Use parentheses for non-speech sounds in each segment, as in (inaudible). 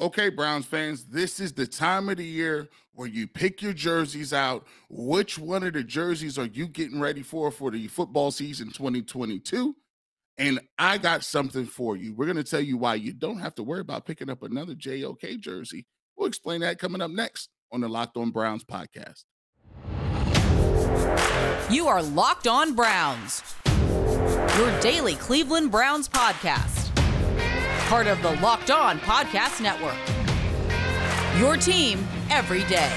Okay, Browns fans, this is the time of the year where you pick your jerseys out. Which one of the jerseys are you getting ready for for the football season 2022? And I got something for you. We're going to tell you why you don't have to worry about picking up another JOK jersey. We'll explain that coming up next on the Locked On Browns podcast. You are Locked On Browns, your daily Cleveland Browns podcast part of the Locked On Podcast Network. Your team every day.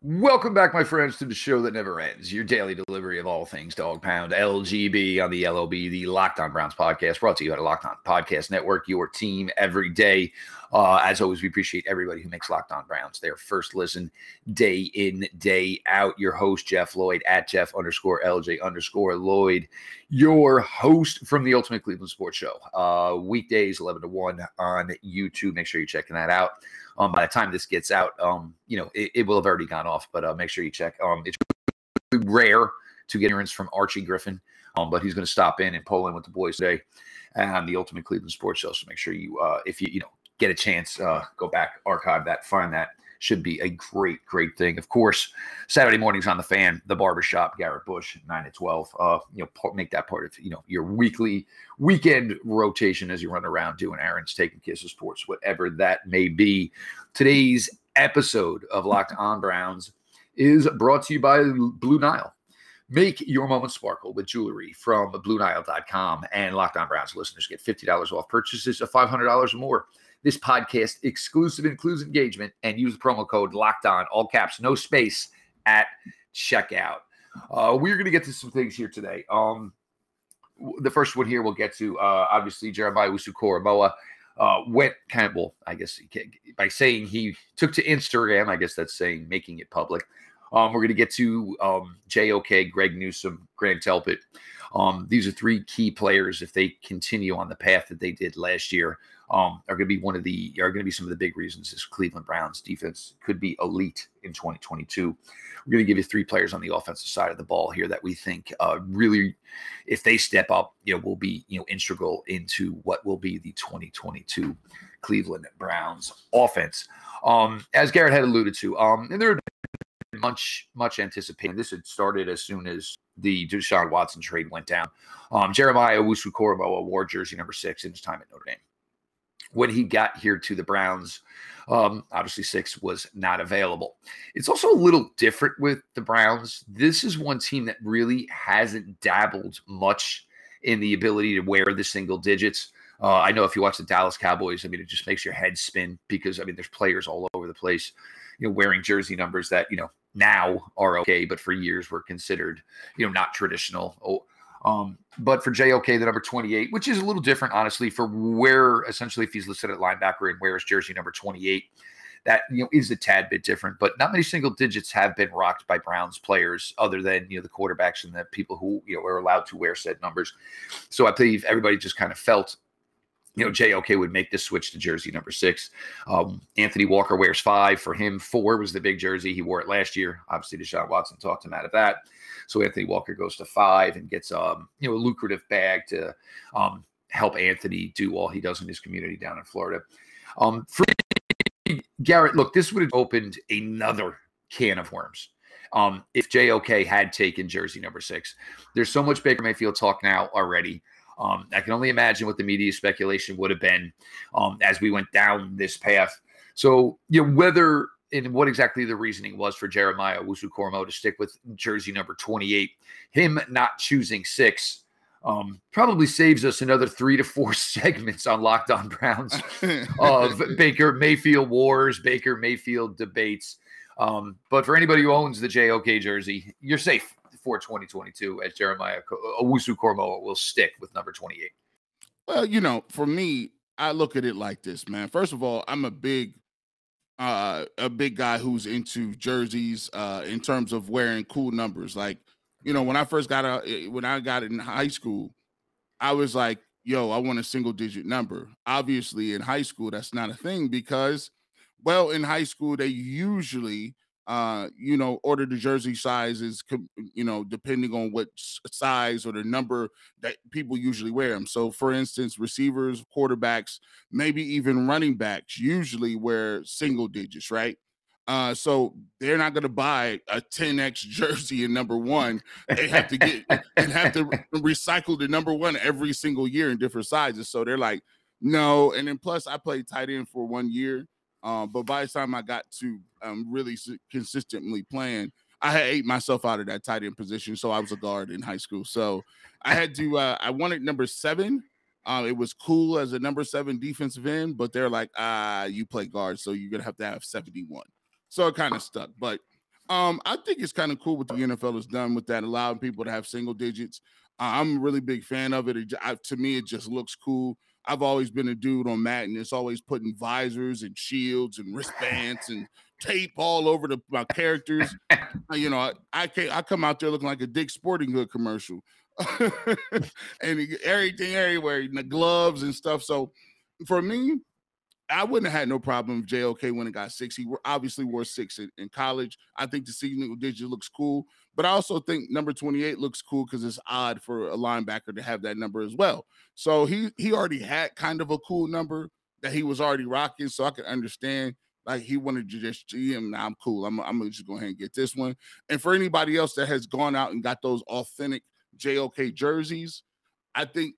Welcome back, my friends, to the show that never ends. Your daily delivery of all things dog pound, LGB on the LOB, the Locked On Browns podcast, brought to you at a Locked On Podcast Network, your team every day. Uh, as always, we appreciate everybody who makes Locked On Browns their first listen day in, day out. Your host, Jeff Lloyd, at Jeff underscore LJ underscore Lloyd, your host from the Ultimate Cleveland Sports Show. Uh, weekdays, 11 to 1 on YouTube. Make sure you're checking that out. Um, by the time this gets out, um, you know, it, it will have already gone off, but uh, make sure you check. Um, it's rare to get entrance from Archie Griffin, um, but he's going to stop in and pull in with the boys today on the Ultimate Cleveland Sports Show. So make sure you, uh, if you, you know, get a chance, uh, go back, archive that, find that. Should be a great, great thing. Of course, Saturday mornings on the fan, the barbershop, Garrett Bush, nine to twelve. Uh, you know, make that part of you know your weekly weekend rotation as you run around doing errands, taking kisses, sports, whatever that may be. Today's episode of Locked On Browns is brought to you by Blue Nile. Make your moment sparkle with jewelry from BlueNile.com. And Locked On Browns listeners get $50 off purchases of $500 or more. This podcast exclusive includes engagement and use the promo code locked on, all caps, no space at checkout. Uh, we're going to get to some things here today. Um, the first one here we'll get to, uh, obviously, Jeremiah Owusu-Koramoah uh, went kind of, well, I guess by saying he took to Instagram, I guess that's saying making it public. Um, we're going to get to um, JOK, Greg Newsome, Grant Delpit. Um, these are three key players if they continue on the path that they did last year um, are going to be one of the are going to be some of the big reasons this Cleveland Browns defense could be elite in 2022. We're going to give you three players on the offensive side of the ball here that we think uh, really, if they step up, you know, will be you know integral into what will be the 2022 Cleveland Browns offense. Um, as Garrett had alluded to, um, and there had been much much anticipated. This had started as soon as the Deshaun Watson trade went down. Um, Jeremiah Owusu-Koramoah wore jersey number six in his time at Notre Dame when he got here to the Browns. Um, obviously, six was not available. It's also a little different with the Browns. This is one team that really hasn't dabbled much in the ability to wear the single digits. Uh, I know if you watch the Dallas Cowboys, I mean, it just makes your head spin because I mean, there's players all over the place, you know, wearing jersey numbers that you know now are okay, but for years were considered, you know, not traditional. Oh, um, but for JOK, the number 28, which is a little different, honestly, for where essentially if he's listed at linebacker and wears jersey number 28, that you know is a tad bit different. But not many single digits have been rocked by Browns players, other than you know the quarterbacks and the people who you know are allowed to wear said numbers. So I believe everybody just kind of felt you know, JOK would make this switch to jersey number six. Um, Anthony Walker wears five. For him, four was the big jersey. He wore it last year. Obviously, Deshaun Watson talked him out of that. So Anthony Walker goes to five and gets um, you know, a lucrative bag to um, help Anthony do all he does in his community down in Florida. Um, for Garrett, look, this would have opened another can of worms. Um, if JOK had taken jersey number six, there's so much Baker Mayfield talk now already. Um, I can only imagine what the media speculation would have been um, as we went down this path. So, you know, whether and what exactly the reasoning was for Jeremiah Owusu-Koramoah to stick with jersey number 28, him not choosing six. Um, probably saves us another three to four (laughs) segments on Locked On Browns (laughs) of Baker Mayfield wars, Baker Mayfield debates. Um, but for anybody who owns the JOK jersey, you're safe for 2022 as Jeremiah Owusu-Koramoah will stick with number 28? Well, you know, for me, I look at it like this, man. First of all, I'm a big uh a big guy who's into jerseys uh in terms of wearing cool numbers like you know when i first got out eh, when i got in high school i was like yo i want a single digit number obviously in high school that's not a thing because well in high school they usually uh, you know, order the jersey sizes, you know, depending on what size or the number that people usually wear them. So, for instance, receivers, quarterbacks, maybe even running backs usually wear single digits, right? Uh, so they're not going to buy a 10x (laughs) jersey in number one. They have to get and have to (laughs) recycle the number one every single year in different sizes. So they're like, no. And then plus, I played tight end for one year. Um, but by the time I got to um, really consistently playing, I had ate myself out of that tight end position. So I was a guard in high school. So I had to, uh, I wanted number seven. Um, it was cool as a number seven defensive end, but they're like, ah, you play guard, so you're gonna have to have 71. So it kind of stuck. But um, I think it's kind of cool what the NFL has done with that, allowing people to have single digits. Uh, I'm a really big fan of it. it I, to me, it just looks cool. I've always been a dude on Madden. It's always putting visors and shields and wristbands and tape all over the my characters. (laughs) Uh, you know, I I, I come out there looking like a Dick Sporting Good commercial, (laughs) and everything everywhere, the gloves and stuff. So for me, I wouldn't have had no problem if JOK when it got six. He obviously wore six in, in college. I think the single digit looks cool, but I also think number 28 looks cool because it's odd for a linebacker to have that number as well. So he he already had kind of a cool number that he was already rocking. So I can understand like he wanted to just GM. Now I'm cool. I'm, I'm gonna just go ahead and get this one. And for anybody else that has gone out and got those authentic JOK jerseys, I think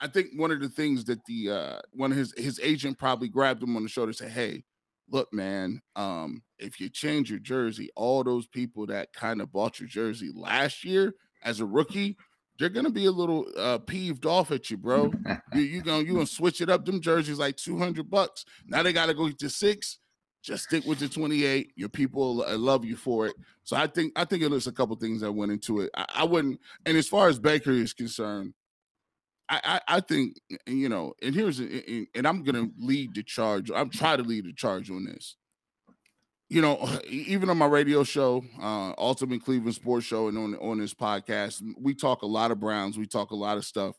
I think one of the things that the uh one of his his agent probably grabbed him on the shoulder and said, Hey, look, man, um, if you change your jersey, all those people that kind of bought your jersey last year as a rookie, they're gonna be a little uh peeved off at you, bro. (laughs) you you gonna you gonna switch it up. Them jerseys like 200 bucks. Now they gotta go to six. Just stick with the 28. Your people love you for it. So I think I think it was a couple things that went into it. I, I wouldn't. And as far as Baker is concerned, I, I, think you know, and here's and I'm gonna lead the charge. I'm trying to lead the charge on this. You know, (sighs) even on my radio show, uh, Ultimate Cleveland Sports Show, and on on this podcast, we talk a lot of Browns. We talk a lot of stuff,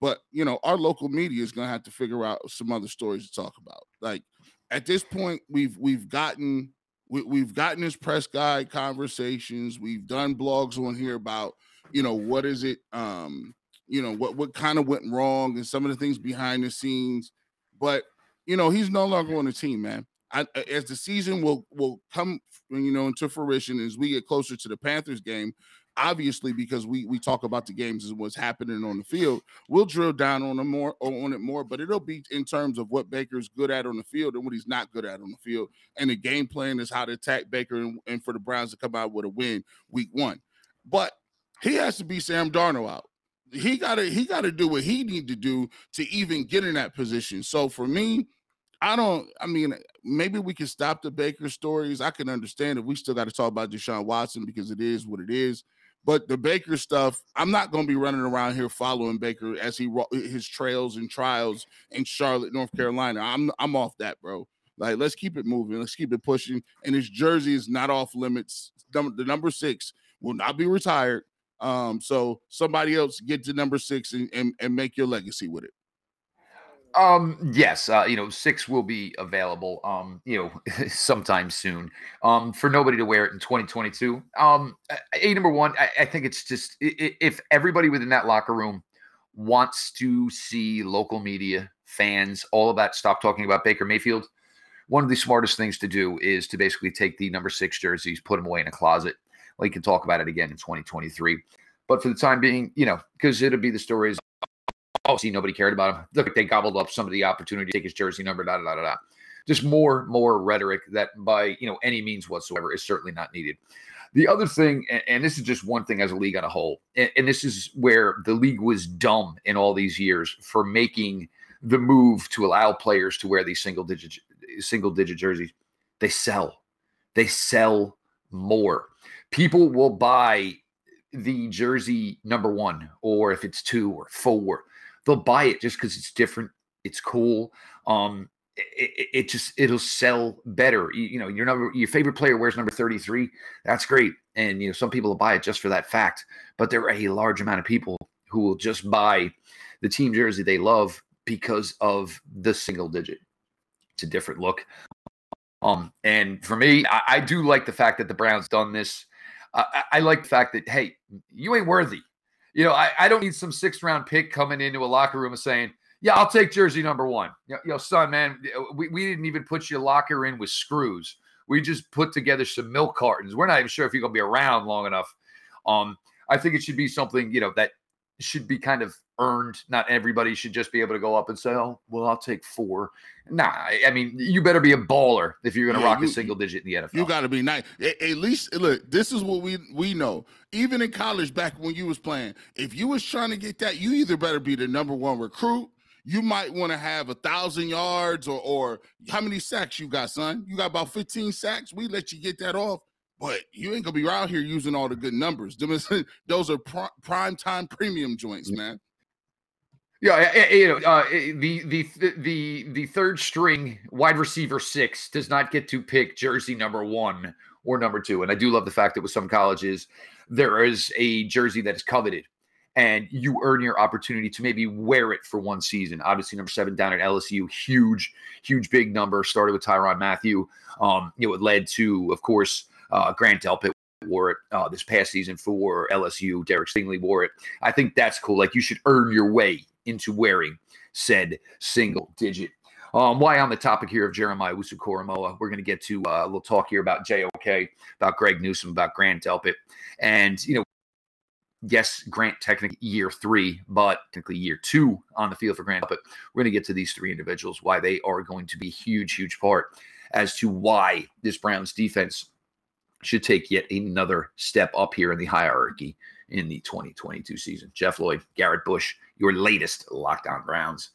but you know, our local media is gonna have to figure out some other stories to talk about. Like at this point, we've we've gotten we, we've gotten this press guide conversations. We've done blogs on here about you know what is it um you know what what kind of went wrong and some of the things behind the scenes. But you know, he's no longer on the team, man. I, as the season will will come, you know, into fruition as we get closer to the Panthers game, obviously because we we talk about the games and what's happening on the field, we'll drill down on it more on it more. But it'll be in terms of what Baker's good at on the field and what he's not good at on the field, and the game plan is how to attack Baker and, and for the Browns to come out with a win week one. But he has to be Sam Darnold out he gotta he gotta do what he need to do to even get in that position. So for me, I don't. I mean, maybe we can stop the Baker stories. I can understand if we still got to talk about Deshaun Watson because it is what it is. But the Baker stuff, I'm not going to be running around here following Baker as he his trails and trials in Charlotte, North Carolina. I'm I'm off that, bro. Like, let's keep it moving. Let's keep it pushing. And his jersey is not off limits. The number six will not be retired. Um, so somebody else get to number six and, and, and make your legacy with it. Um, yes, uh, you know, six will be available, um, you know, (laughs) sometime soon. Um, for nobody to wear it in 2022. Um, a number one, I, I think it's just if everybody within that locker room wants to see local media, fans, all of that stop talking about Baker Mayfield, one of the smartest things to do is to basically take the number six jerseys, put them away in a closet, we can talk about it again in 2023. But for the time being, you know, because it'll be the stories. See, nobody cared about him. Look, they gobbled up some of the opportunity to take his jersey number, da da da da. Just more, more rhetoric that by you know any means whatsoever is certainly not needed. The other thing, and, and this is just one thing as a league on a whole, and, and this is where the league was dumb in all these years for making the move to allow players to wear these single digit single digit jerseys. They sell. They sell more people will buy the jersey number one, or if it's two or four, they'll buy it just because it's different, it's cool. Um, it, it, just it'll sell better. You, you, know, your number, your favorite player wears number 33. That's great, and you know some people will buy it just for that fact. But there are a large amount of people who will just buy the team jersey they love because of the single digit. It's a different look. Um, and for me, I, I do like the fact that the Browns done this. Uh, I, I like the fact that hey, you ain't worthy. You know, I, I don't need some sixth round pick coming into a locker room and saying, "Yeah, I'll take jersey number one." You know, son, man, we, we didn't even put your locker in with screws. We just put together some milk cartons. We're not even sure if you're gonna be around long enough. Um, I think it should be something you know that should be kind of earned. Not everybody should just be able to go up and say, "Oh, well, I'll take four. Nah, I mean, you better be a baller if you're going to yeah, rock you, a single digit in the NFL. You got to be nice. At, at, least look, this is what we we know. Even in college, back when you was playing, if you was trying to get that, you either better be the number one recruit. You might want to have a thousand yards or or how many sacks you got, son? You got about 15 sacks. We let you get that off but you ain't gonna be out here using all the good numbers. (laughs) Those are prime time premium joints, man. Yeah, you know, uh, the the the the third string wide receiver six does not get to pick jersey number one or number two, and I do love the fact that with some colleges there is a jersey that is coveted, and you earn your opportunity to maybe wear it for one season. Obviously, number seven down at LSU, huge, huge, big number. Started with Tyrann Mathieu. Um, you know, it led to, of course, uh, Grant Delpit wore it uh, this past season for LSU. Derek Stingley wore it. I think that's cool. Like you should earn your way into wearing said single digit. Um, why on the topic here of Jeremiah Owusu-Koramoah, we're going to get to uh, a little talk here about JOK, about Greg Newsome, about Grant Delpit. And, you know, yes, Grant technically year three, but technically year two on the field for Grant. But we're going to get to these three individuals, why they are going to be huge, huge part as to why this Browns defense should take yet another step up here in the hierarchy in the 2022 season. Jeff Lloyd, Garrett Bush, your latest Locked On Browns.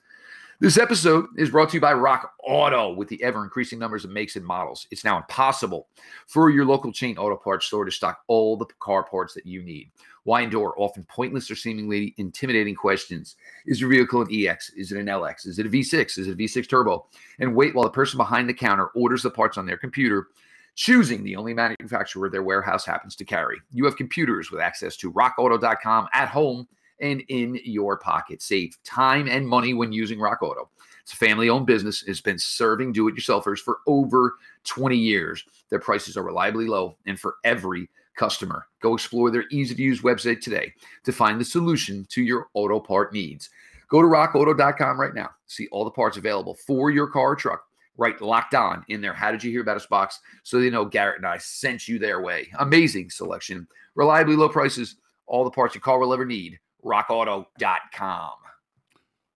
This episode is brought to you by Rock Auto. With the ever increasing numbers of makes and models, it's now impossible for your local chain auto parts store to stock all the car parts that you need. Why endure often pointless or seemingly intimidating questions? Is your vehicle an EX? Is it an LX? Is it a V6? Is it a V6 turbo? And wait while the person behind the counter orders the parts on their computer choosing the only manufacturer their warehouse happens to carry. You have computers with access to rockauto.com at home and in your pocket. Save time and money when using Rock Auto. It's a family owned business. It's been serving do it yourselfers for over 20 years. Their prices are reliably low and for every customer. Go explore their easy to use website today to find the solution to your auto part needs. Go to rockauto.com right now. See all the parts available for your car or truck right locked on in there. How did you hear about us box? So they know Garrett and I sent you their way. Amazing selection, reliably low prices, all the parts your car will ever need. RockAuto.com.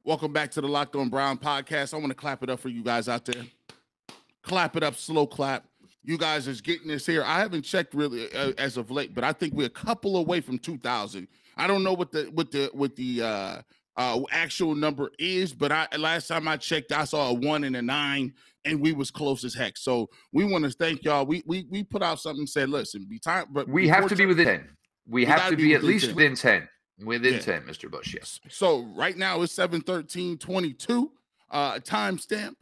Welcome back to the Locked On Brown podcast. I want to clap it up for you guys out there. Clap it up, slow clap. You guys is getting this here. I haven't checked really uh, as of late, but I think we're a couple away from 2,000. I don't know what the what the what the uh uh actual number is, but I last time I checked, I saw a one and a nine and we was close as heck. So we want to thank y'all. We we we put out something said, listen, be time, but we have to be within 10. We, we have to be, at least 10. within 10. Within yeah. 10, Mr. Bush. Yes. So right now it's 7 13 22 uh timestamp.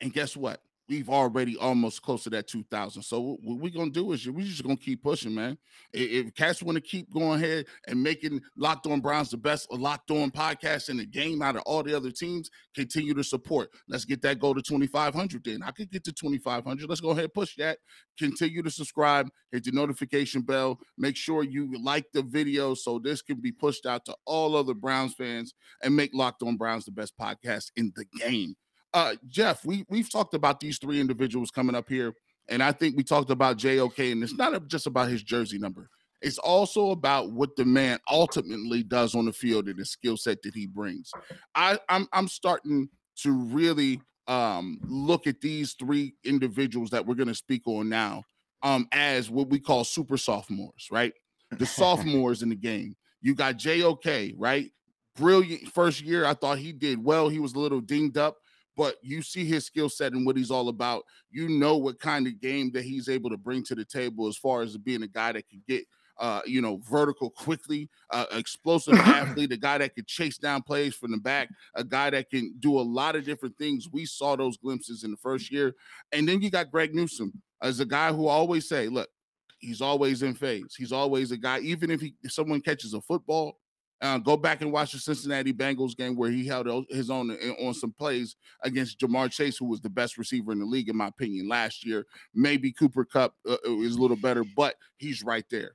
And guess what? We've already almost close to that 2000 so what we're gonna do is we're just gonna keep pushing man. If, cats want to keep going ahead and making locked on browns the best locked on podcast in the game out of all the other teams continue to support. Let's get that goal to 2500 then. I could get to 2500 let's go ahead and push that. Continue to subscribe hit the notification bell. Make sure you like the video so this can be pushed out to all other browns fans and make locked on browns the best podcast in the game uh, Jeff, we we've talked about these three individuals coming up here, and I think we talked about JOK, and it's not just about his jersey number. It's also about what the man ultimately does on the field and the skill set that he brings. I, I'm I'm starting to really um, look at these three individuals that we're going to speak on now um, as what we call super sophomores, right? The (laughs) sophomores in the game. You got JOK, right? Brilliant first year. I thought he did well. He was a little dinged up, but you see his skill set and what he's all about. You know what kind of game that he's able to bring to the table as far as being a guy that can get uh, you know, vertical quickly, uh, explosive (laughs) athlete, a guy that can chase down plays from the back, a guy that can do a lot of different things. We saw those glimpses in the first year. And then you got Greg Newsome as a guy who always say, look, he's always in phase. He's always a guy, even if he if someone catches a football, Uh, go back and watch the Cincinnati Bengals game where he held his own on some plays against Ja'Marr Chase, who was the best receiver in the league, in my opinion, last year. Maybe Cooper Kupp uh, is a little better, but he's right there.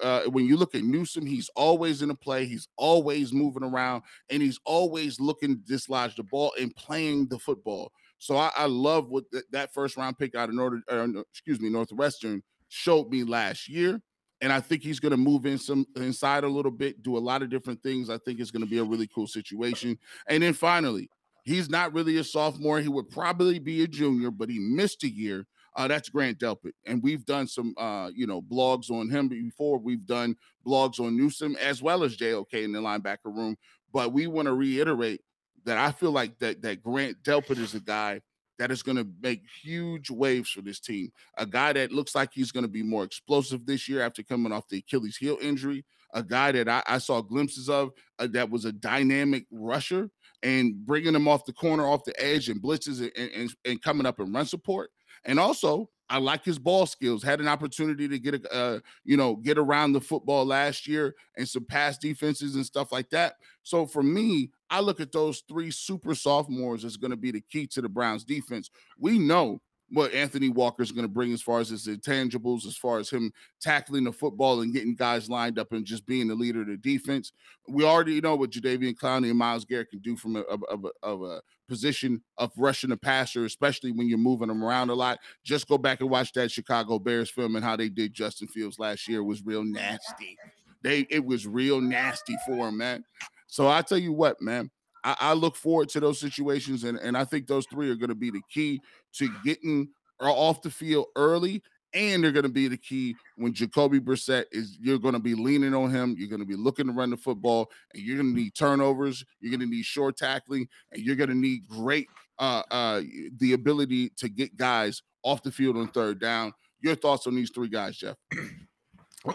Uh, when you look at Newsome, he's always in a play. He's always moving around, and he's always looking to dislodge the ball and playing the football. So I, I love what th- that first round pick out of North, uh, excuse me, Northwestern showed me last year and I think he's going to move in some inside a little bit, do a lot of different things. I think it's going to be a really cool situation. And then finally, he's not really a sophomore. He would probably be a junior, but he missed a year. Uh, that's Grant Delpit, and we've done some, uh, you know, blogs on him before. We've done blogs on Newsome as well as JOK in the linebacker room. But we want to reiterate that I feel like that that Grant Delpit is a guy that is going to make huge waves for this team. A guy that looks like he's going to be more explosive this year after coming off the Achilles heel injury. A guy that I, I saw glimpses of uh, that was a dynamic rusher and bringing him off the corner, off the edge, and blitzes and, and, and coming up and run support. And also, I like his ball skills. Had an opportunity to get a, uh, you know, get around the football last year and some pass defenses and stuff like that. So for me, I look at those three super sophomores as going to be the key to the Browns defense. We know what Anthony Walker is going to bring as far as his intangibles, as far as him tackling the football and getting guys lined up and just being the leader of the defense. We already know what Jadeveon Clowney and Myles Garrett can do from a, of, of a position of rushing the passer, especially when you're moving them around a lot. Just go back and watch that Chicago Bears film and how they did Justin Fields last year was real nasty. They it was real nasty for him, man. So I tell you what, man, I, I look forward to those situations, and, and I think those three are going to be the key to getting off the field early and they're going to be the key when Jacoby Brissett is. You're going to be leaning on him. You're going to be looking to run the football, and you're going to need turnovers. You're going to need short tackling, and you're going to need great uh, uh, the ability to get guys off the field on third down. Your thoughts on these three guys, Jeff? (clears throat)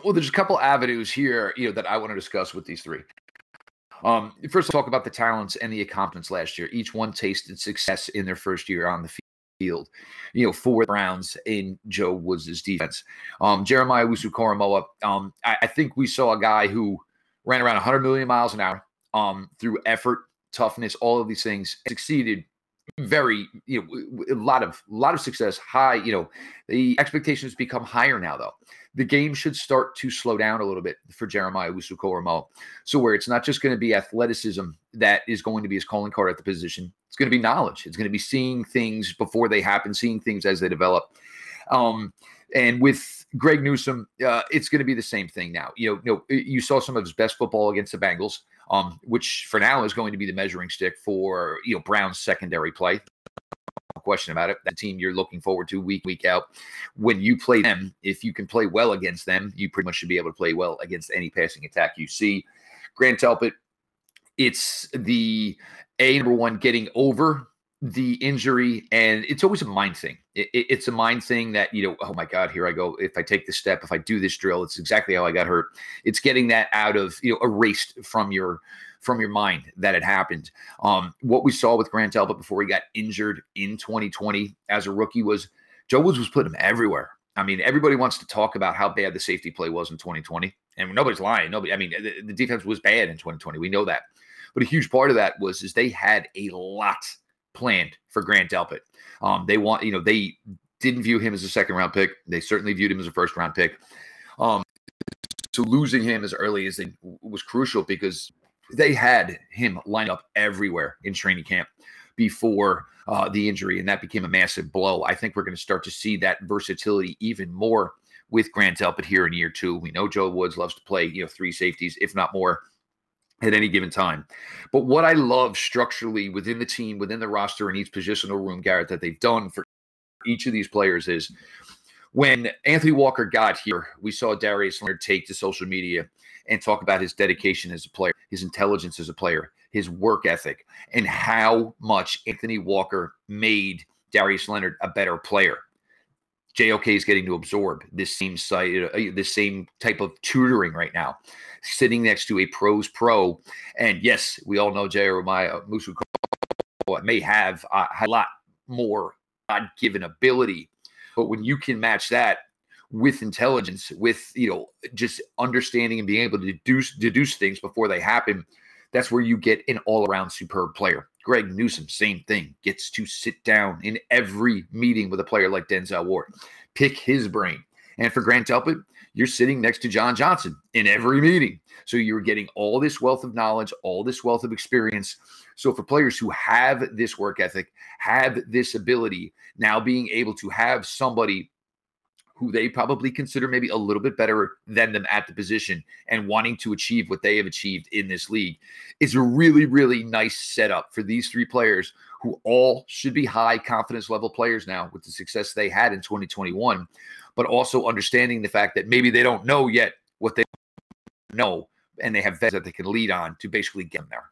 Well, there's a couple avenues here, you know, that I want to discuss with these three. Um, first, talk about the talents and the accomplishments last year. Each one tasted success in their first year on the field. You know, four Browns in Joe Woods' defense. Um, Jeremiah Owusu-Koramoah, um, I, I, think we saw a guy who ran around 100 million miles an hour um, through effort, toughness, all of these things, succeeded very you know a lot of a lot of success high you know the expectations become higher now though the game should start to slow down a little bit for Jeremiah Owusu-Koramoah. So where it's not just going to be athleticism that is going to be his calling card at the position, it's going to be knowledge. It's going to be seeing things before they happen, seeing things as they develop. Um, and with Greg Newsome, uh, it's going to be the same thing now. You know, you know, you saw some of his best football against the Bengals, um, which for now is going to be the measuring stick for you know Brown's secondary play No question about it. That team you're looking forward to week week out. When you play them, if you can play well against them, you pretty much should be able to play well against any passing attack you see. Grant Delpit, it's the a number one getting over the injury, and it's always a mind thing. It, it, it's a mind thing that you know. Oh my God, here I go. If I take this step, if I do this drill, it's exactly how I got hurt. It's getting that out of you know erased from your from your mind that it happened. Um, what we saw with Grant Delpit before he got injured in 2020 as a rookie was Joe Woods was putting him everywhere. I mean, everybody wants to talk about how bad the safety play was in 2020, and nobody's lying. Nobody. I mean, the, the defense was bad in 2020. We know that, but a huge part of that was is they had a lot planned for Grant Delpit. Um, they want, you know, they didn't view him as a second round pick. They certainly viewed him as a first round pick. Um, so losing him as early as they was crucial because they had him line up everywhere in training camp before uh, the injury, and that became a massive blow. I think we're going to start to see that versatility even more with Grant Delpit here in year two. We know Joe Woods loves to play, you know, three safeties, if not more, at any given time. But what I love structurally within the team, within the roster, in each positional room, Garrett, that they've done for each of these players is when Anthony Walker got here, we saw Darius Leonard take to social media and talk about his dedication as a player, his intelligence as a player, his work ethic, and how much Anthony Walker made Darius Leonard a better player. JOK is getting to absorb this same site, uh, uh, this same type of tutoring right now, sitting next to a pros pro. And yes, we all know Jeremiah Musu uh, may have uh, a lot more God given ability. But when you can match that with intelligence, with you know, just understanding and being able to deduce deduce things before they happen, that's where you get an all-around superb player. Greg Newsome, same thing, gets to sit down in every meeting with a player like Denzel Ward, pick his brain. And for Grant Delpit, you're sitting next to John Johnson in every meeting. So you're getting all this wealth of knowledge, all this wealth of experience. So for players who have this work ethic, have this ability, now being able to have somebody who they probably consider maybe a little bit better than them at the position and wanting to achieve what they have achieved in this league is a really, really nice setup for these three players who all should be high confidence level players now with the success they had in 2021, but also understanding the fact that maybe they don't know yet what they know and they have vets that they can lead on to basically get them there.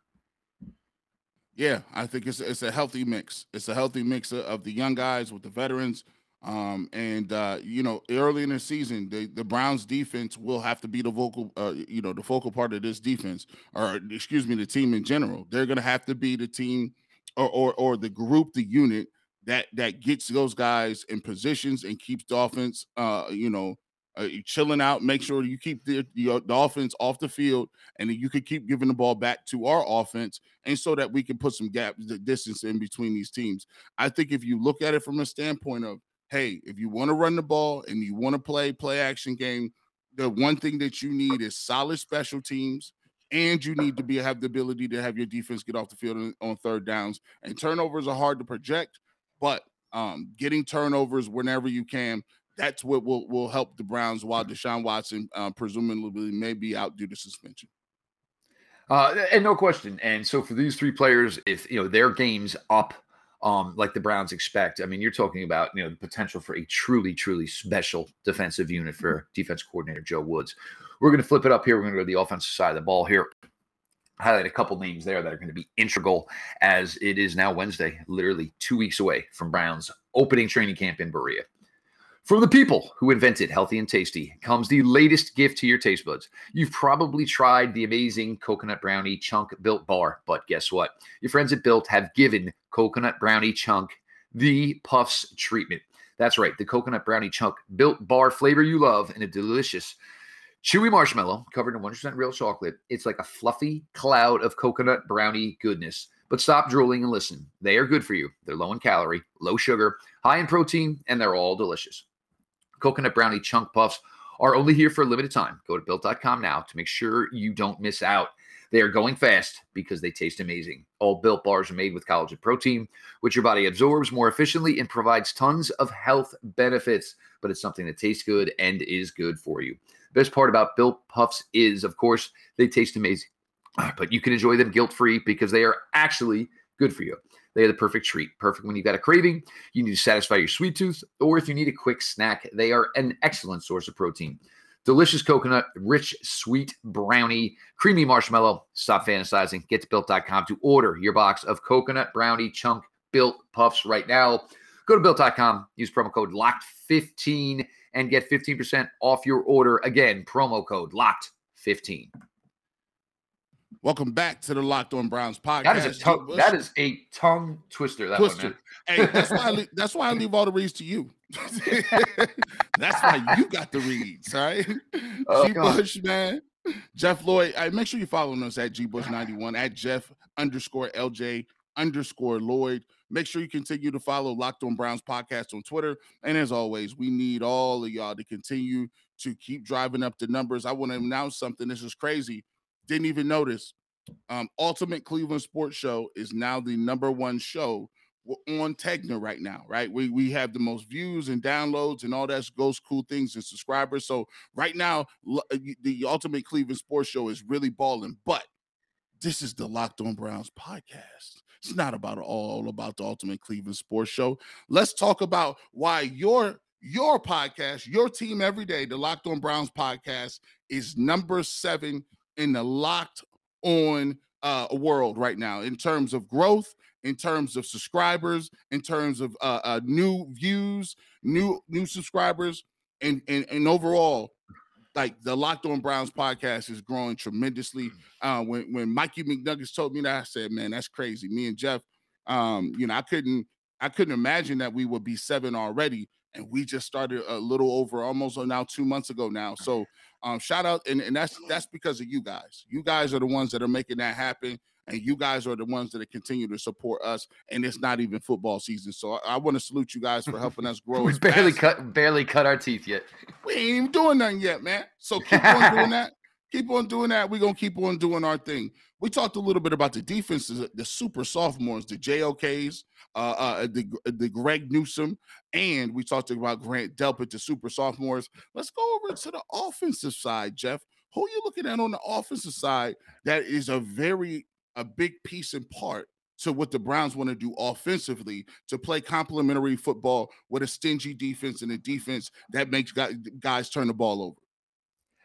Yeah, I think it's it's a healthy mix. It's a healthy mix of the young guys with the veterans. Um, and uh, you know, early in the season, the, the Browns defense will have to be the vocal, uh, you know, the focal part of this defense, or excuse me, the team in general. They're gonna have to be the team or or, or the group, the unit that that gets those guys in positions and keeps the offense, uh, you know, uh, chilling out. Make sure you keep the, the, the offense off the field, and you can keep giving the ball back to our offense, and so that we can put some gaps, the distance in between these teams. I think if you look at it from a standpoint of, hey, if you want to run the ball and you want to play play action game, the one thing that you need is solid special teams. And you need to be have the ability to have your defense get off the field on, third downs. And turnovers are hard to project, but um, getting turnovers whenever you can that's what will, will help the Browns while Deshaun Watson uh, presumably may be out due to suspension. Uh, and no question. And so for these three players, if you know their games up um, like the Browns expect, I mean, you're talking about you know the potential for a truly, truly special defensive unit for defense coordinator Joe Woods. We're going to flip it up here. We're going to go to the offensive side of the ball here. Highlight a couple names there that are going to be integral as it is now Wednesday, literally two weeks away from Browns opening training camp in Berea. From the people who invented healthy and tasty comes the latest gift to your taste buds. You've probably tried the amazing coconut brownie chunk built bar, but guess what? Your friends at Built have given coconut brownie chunk the puffs treatment. That's right, the coconut brownie chunk built bar flavor you love in a delicious chewy marshmallow covered in 100% real chocolate. It's like a fluffy cloud of coconut brownie goodness. But stop drooling and listen. They are good for you. They're low in calorie, low sugar, high in protein, and they're all delicious coconut brownie chunk puffs are only here for a limited time. Go to built.com now to make sure you don't miss out. They are going fast because they taste amazing. All built bars are made with collagen protein, which your body absorbs more efficiently and provides tons of health benefits. But it's something that tastes good and is good for you. Best part about built puffs is, of course, they taste amazing, but you can enjoy them guilt free because they are actually good for you. They are the perfect treat. Perfect when you've got a craving, you need to satisfy your sweet tooth, or if you need a quick snack, they are an excellent source of protein. Delicious coconut, rich, sweet brownie, creamy marshmallow. Stop fantasizing. Get to built.com to order your box of coconut brownie chunk built puffs right now. Go to built.com, use promo code LOCKED15 and get 15% off your order. Again, promo code LOCKED15. Welcome back to the Locked On Browns podcast. That is a tongue, that is a tongue twister. That twister. One, hey, that's why I (laughs) leave, that's why I leave all the reads to you. (laughs) that's why you got the reads, right? Oh, G Bush, man. Jeff Lloyd. I make sure you follow us at G Bush 91 at Jeff underscore LJ underscore Lloyd. Make sure you continue to follow Locked On Browns podcast on Twitter. And as always, we need all of y'all to continue to keep driving up the numbers. I want to announce something. This is crazy didn't even notice. Um, Ultimate Cleveland Sports Show is now the number one show on Tegna right now, right? We we have the most views and downloads and all that goes cool things and subscribers. So right now, uh, the Ultimate Cleveland Sports Show is really balling. But this is the Locked On Browns podcast. It's not about all about the Ultimate Cleveland Sports Show. Let's talk about why your your podcast, your team every day, the Locked On Browns podcast, is number seven in the locked on uh, world right now in terms of growth, in terms of subscribers, in terms of uh, uh, new views, new new subscribers, and and and overall, like the Locked On Browns podcast is growing tremendously. Mm. Uh, when when Mikey McNuggets told me that, I said, "Man, that's crazy." Me and Jeff, um, you know, I couldn't I couldn't imagine that we would be seven already. and we just started a little over almost now two months ago now. So um, shout out, and, and that's that's because of you guys. You guys are the ones that are making that happen, and you guys are the ones that continue to support us. And it's not even football season, so I, I want to salute you guys for helping us grow. (laughs) we barely cut barely cut our teeth yet. (laughs) We ain't even doing nothing yet, man. So keep on doing (laughs) that. Keep on doing that. We're gonna keep on doing our thing. We talked a little bit about the defenses, the super sophomores, the JOKs, uh, uh, the the Greg Newsome, and we talked about Grant Delpit, the super sophomores. Let's go over to the offensive side, Jeff. Who are you looking at on the offensive side that is a very a big piece and part to what the Browns want to do offensively to play complementary football with a stingy defense and a defense that makes guys turn the ball over.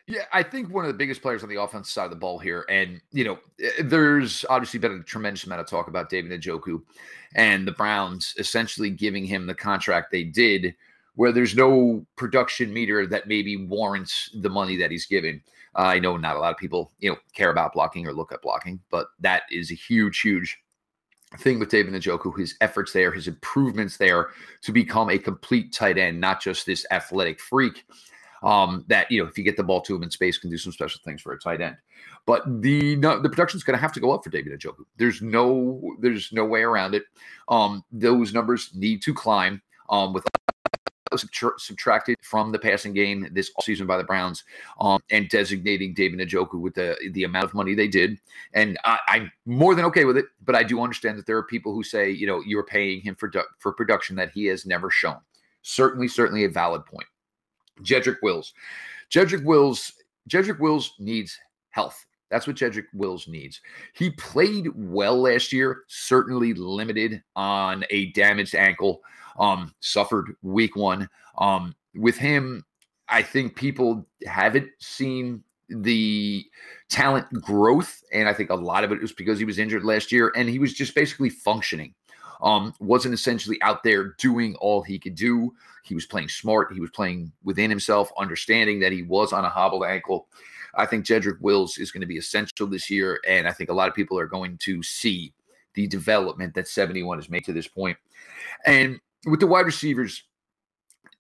Yeah, I think one of the biggest players on the offensive side of the ball here, and you know, eh, there's obviously been a tremendous amount of talk about David Njoku and the Browns essentially giving him the contract they did, where there's no production meter that maybe warrants the money that he's given. Uh, I know not a lot of people, you know, care about blocking or look at blocking, but that is a huge, huge thing with David Njoku, his efforts there, his improvements there to become a complete tight end, not just this athletic freak um, that you know if you get the ball to him in space can do some special things for a tight end. But the no, the production's going to have to go up for David Njoku. There's no there's no way around it. Um, those numbers need to climb. Um, with subtracted from the passing game this season by the Browns, um, and designating David Njoku with the the amount of money they did, and I, am more than okay with it. But I do understand that there are people who say, you know, you're paying him for for production that he has never shown. Certainly, certainly a valid point. Jedrick Wills. Jedrick Wills, Jedrick Wills needs health. That's what Jedrick Wills needs. He played well last year, certainly limited on a damaged ankle, um, suffered week one. Um, with him, I think people haven't seen the talent growth. And I think a lot of it was because he was injured last year and he was just basically functioning um, wasn't essentially out there doing all he could do. He was playing smart. He was playing within himself, understanding that he was on a hobbled ankle. I think Jedrick Wills is going to be essential this year, and I think a lot of people are going to see the development that 71 has made to this point. And with the wide receivers,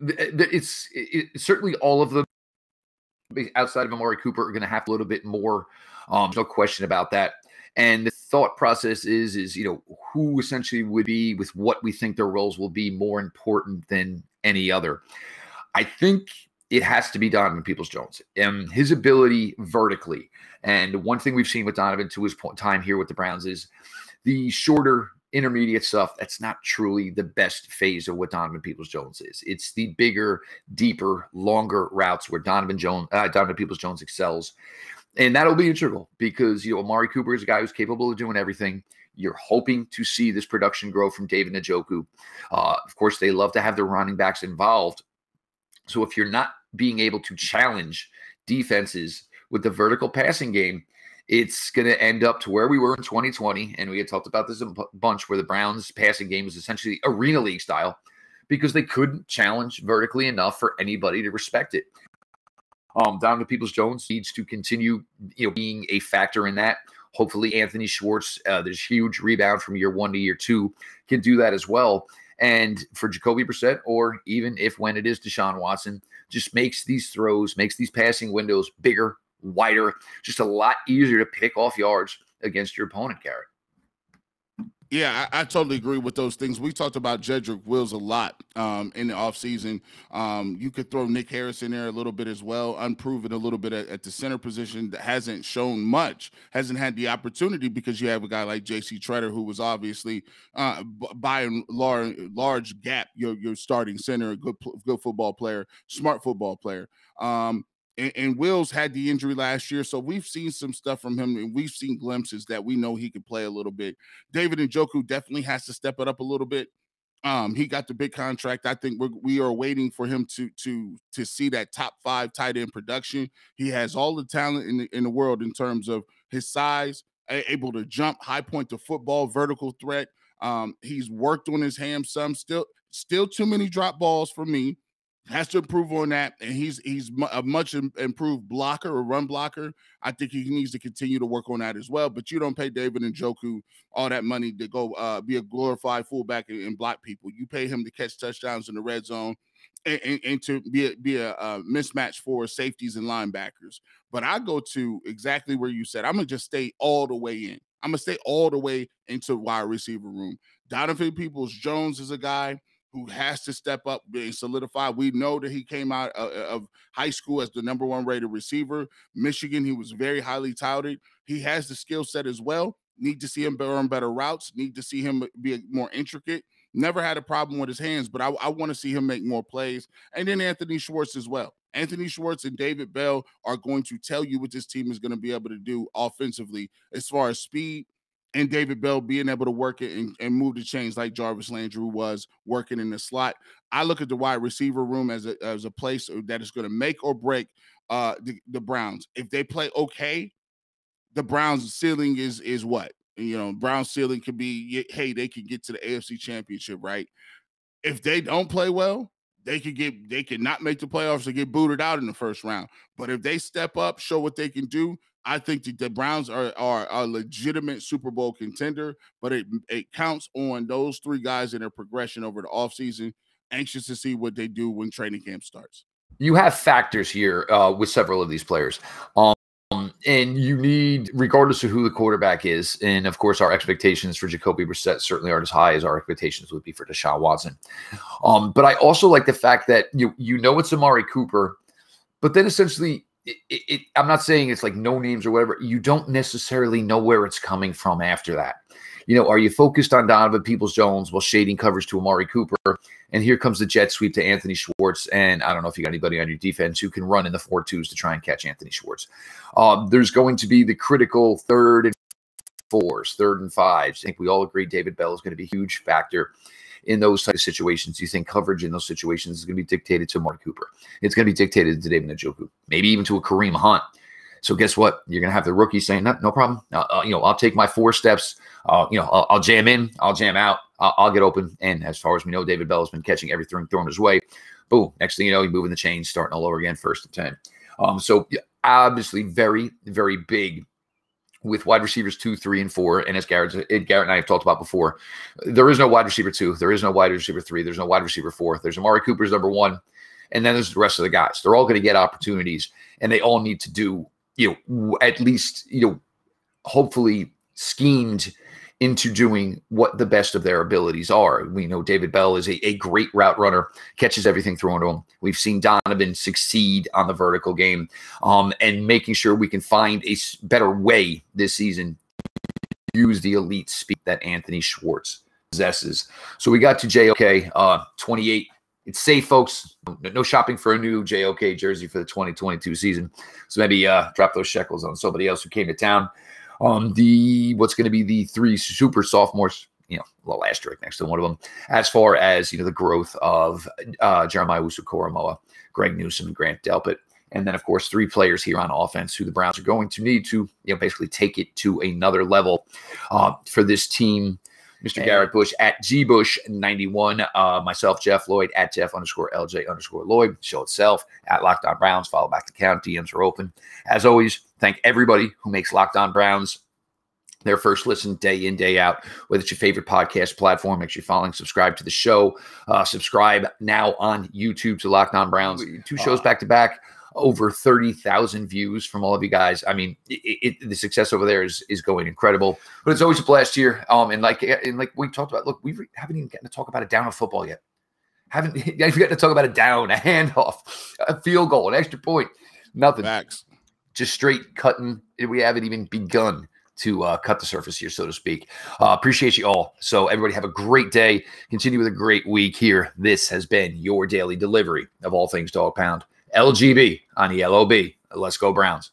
it's, certainly all of them outside of Amari Cooper are going to have a little bit more. Um, no question about that. And the thought process is, is you know, who essentially would be with what we think their roles will be more important than any other. I think it has to be Donovan Peoples Jones and his ability vertically. And one thing we've seen with Donovan to his point, time here with the Browns is the shorter intermediate stuff. That's not truly the best phase of what Donovan Peoples Jones is. It's the bigger, deeper, longer routes where Donovan Jones, uh, Donovan Peoples Jones excels and that'll be integral because you know Amari Cooper is a guy who's capable of doing everything. You're hoping to see this production grow from David Njoku. Uh, of course, they love to have their running backs involved. So if you're not being able to challenge defenses with the vertical passing game, it's going to end up to where we were in 2020. And we had talked about this a bunch where the Browns passing game was essentially arena league style because they couldn't challenge vertically enough for anybody to respect it. Um, Donovan Peoples Jones needs to continue, you know, being a factor in that. Hopefully, Anthony Schwartz, uh, there's huge rebound from year one to year two, can do that as well. And for Jacoby Brissett, or even if when it is Deshaun Watson, just makes these throws, makes these passing windows bigger, wider, just a lot easier to pick off yards against your opponent, Garrett. Yeah, I, I, totally agree with those things. We talked about Jedrick Wills a lot um, in the offseason. Um, you could throw Nick Harris in there a little bit as well, unproven a little bit at, at, the center position that hasn't shown much, hasn't had the opportunity because you have a guy like J.C. Tretter who was obviously uh, by and large, large gap your your starting center, a good good football player, smart football player. Um, and, and, Wills had the injury last year, so we've seen some stuff from him, and we've seen glimpses that we know he can play a little bit. David and Njoku definitely has to step it up a little bit. Um, he got the big contract. I think we're, we are waiting for him to to to see that top five tight end production. He has all the talent in the in the world in terms of his size, able to jump, high point to football, vertical threat. Um, he's worked on his ham some. Still, still too many drop balls for me has to improve on that, and he's he's a much improved blocker or run blocker. I think he needs to continue to work on that as well. But you don't pay David Njoku all that money to go uh, be a glorified fullback and, and block people. You pay him to catch touchdowns in the red zone and, and, to be a, be a, a, mismatch for safeties and linebackers. But I go to exactly where you said. I'm gonna just stay all the way in. I'm gonna stay all the way into wide receiver room. Donovan Peoples Jones is a guy who has to step up being solidified. We know that he came out uh, uh, of high school as the number one rated receiver. Michigan, he was very highly touted. He has the skill set as well. Need to see him run better routes. Need to see him be more intricate. Never had a problem with his hands, but I, I want to see him make more plays. And then Anthony Schwartz as well. Anthony Schwartz and David Bell are going to tell you what this team is going to be able to do offensively as far as speed and David Bell being able to work it and, and move the chains like Jarvis Landry was working in the slot. I look at the wide receiver room as a, as a place that is going to make or break uh, the, the Browns. If they play okay, the Browns' ceiling is is what you know. Browns' ceiling could be hey, they can get to the AFC Championship, right? If they don't play well, they could get they could not make the playoffs or get booted out in the first round. But if they step up, show what they can do, I think that the Browns are, are a legitimate Super Bowl contender. But it it counts on those three guys in their progression over the offseason. Anxious to see what they do when training camp starts. You have factors here uh, with several of these players. Um, and you need, regardless of who the quarterback is, and of course, our expectations for Jacoby Brissett certainly aren't as high as our expectations would be for Deshaun Watson. Um, but I also like the fact that you you know it's Amari Cooper, but then essentially, it, it, I'm not saying it's like no names or whatever. You don't necessarily know where it's coming from after that. You know, are you focused on Donovan Peoples Jones while shading coverage to Amari Cooper? And here comes the jet sweep to Anthony Schwartz. And I don't know if you got anybody on your defense who can run in the four twos to try and catch Anthony Schwartz. Um, there's going to be the critical third and fours, third and fives. I think we all agree David Bell is going to be a huge factor in those type of situations. You think coverage in those situations is going to be dictated to Mark Cooper? It's going to be dictated to David Njoku, maybe even to a Kareem Hunt. So guess what? You're going to have the rookie saying, "No, no problem. Uh, you know, I'll take my four steps. Uh, you know, I'll, I'll, jam in, I'll jam out, I'll, I'll, get open." And as far as we know, David Bell has been catching everything thrown his way. Boom! Next thing you know, you're moving the chains, starting all over again, first and ten. Um, so obviously, very, very big with wide receivers two, three, and four. And as Garrett, Garrett and I have talked about before, there is no wide receiver two, there is no wide receiver three, there's no wide receiver four. There's Amari Cooper's number one, and then there's the rest of the guys. They're all going to get opportunities, and they all need to do you know, at least, you know, hopefully schemed into doing what the best of their abilities are. We know David Bell is a, a great route runner, catches everything thrown to him. We've seen Donovan succeed on the vertical game um, and making sure we can find a better way this season use the elite speed that Anthony Schwartz possesses. So we got to JOK, uh, 28 it's safe, folks. No shopping for a new JOK jersey for the 2022 season. So maybe uh, drop those shekels on somebody else who came to town. Um, the what's going to be the three super sophomores, you know, little asterisk next to one of them, as far as you know, the growth of uh, Jeremiah Owusu-Koramoah, Greg Newsome, and Grant Delpit. And then, of course, three players here on offense who the Browns are going to need to, you know, basically take it to another level uh, for this team Mr. Garrett Bush at gbush91. Uh, myself, Jeff Lloyd at Jeff underscore LJ underscore Lloyd. Show itself at Locked On Browns. Follow back to count. DMs are open. As always, thank everybody who makes Locked On Browns their first listen day in day out whether it's your favorite podcast platform make sure you're following subscribe to the show uh, subscribe now on youtube to Locked On Browns two shows back to back over 30,000 views from all of you guys. I mean, it, it, the success over there is is going incredible. But it's always a blast here. Um, and like and like we talked about, look, we haven't even gotten to talk about a down of football yet. Haven't (laughs) we got to talk about a down, a handoff, a field goal, an extra point, nothing. Facts. Just straight cutting. We haven't even begun to uh, cut the surface here, so to speak. Uh, appreciate you all. So, everybody, have a great day. Continue with a great week here. This has been your daily delivery of all things Dog Pound. LGB on the LOB. Let's go Browns.